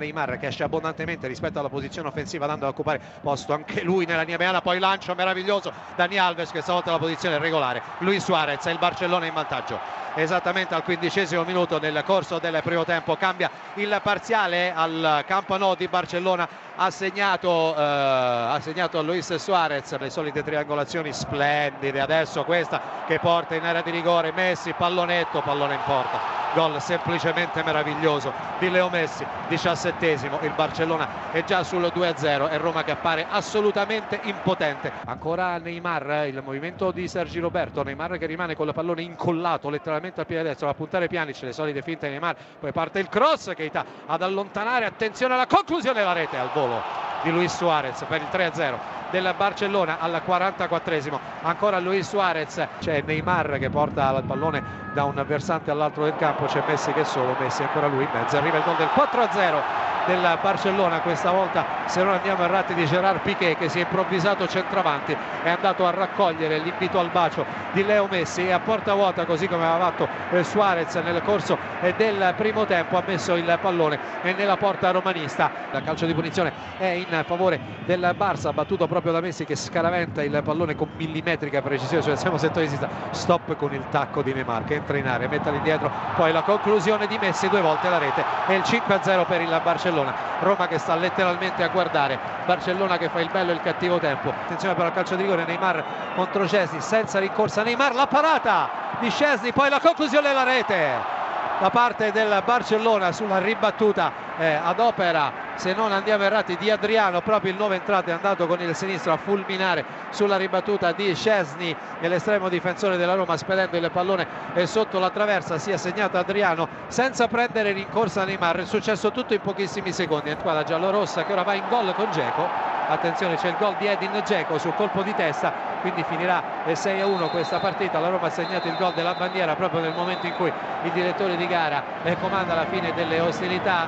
Neymar che esce abbondantemente rispetto alla posizione offensiva andando ad occupare posto anche lui nella Niameana poi lancio meraviglioso. Dani Alves che stavolta la posizione regolare. Luis Suarez e il Barcellona in vantaggio. Esattamente al quindicesimo minuto nel corso del primo tempo cambia il parziale al campo no di Barcellona ha segnato, eh, ha segnato Luis Suarez le solite triangolazioni splendide. Adesso questa che porta in area di rigore Messi pallonetto pallone in porta gol semplicemente meraviglioso di Leo Messi, diciassettesimo, il Barcellona è già sul 2-0 e Roma che appare assolutamente impotente. Ancora Neymar, il movimento di Sergi Roberto, Neymar che rimane con il pallone incollato letteralmente al piede destro, va a puntare Pjanic, le solite finte Neymar, poi parte il cross che sta ad allontanare, attenzione alla conclusione della rete al volo di Luis Suarez per il 3-0 del Barcellona al 44esimo ancora Luis Suarez c'è Neymar che porta il pallone da un versante all'altro del campo c'è Messi che è solo Messi ancora lui in mezzo arriva il gol del 4-0 del Barcellona questa volta se non andiamo errati di Gerard Piquet che si è improvvisato centravanti è andato a raccogliere l'invito al bacio di Leo Messi e a porta vuota così come aveva fatto eh, Suarez nel corso eh, del primo tempo ha messo il pallone nella porta romanista. La calcio di punizione è in favore del Barça battuto proprio da Messi che scaraventa il pallone con millimetrica precisione cioè siamo settori di stop con il tacco di Neymar che entra in area mette all'indietro poi la conclusione di Messi due volte la rete e il 5-0 per il Barcellona Barcellona. Roma che sta letteralmente a guardare. Barcellona che fa il bello e il cattivo tempo. Attenzione però al calcio di rigore Neymar contro Cesni senza rincorsa. Neymar la parata di Cesni poi la conclusione della rete. Da parte del Barcellona sulla ribattuta eh, ad opera se non andiamo errati di Adriano proprio il nuovo entrato è andato con il sinistro a fulminare sulla ribattuta di Scesni l'estremo difensore della Roma spedendo il pallone eh, sotto la traversa si è segnato Adriano senza prendere rincorsa Neymar è successo tutto in pochissimi secondi squadra giallorossa che ora va in gol con Geco attenzione c'è il gol di Edin Geco sul colpo di testa quindi finirà 6 a 1 questa partita la Roma ha segnato il gol della bandiera proprio nel momento in cui il direttore di gara eh, comanda la fine delle ostilità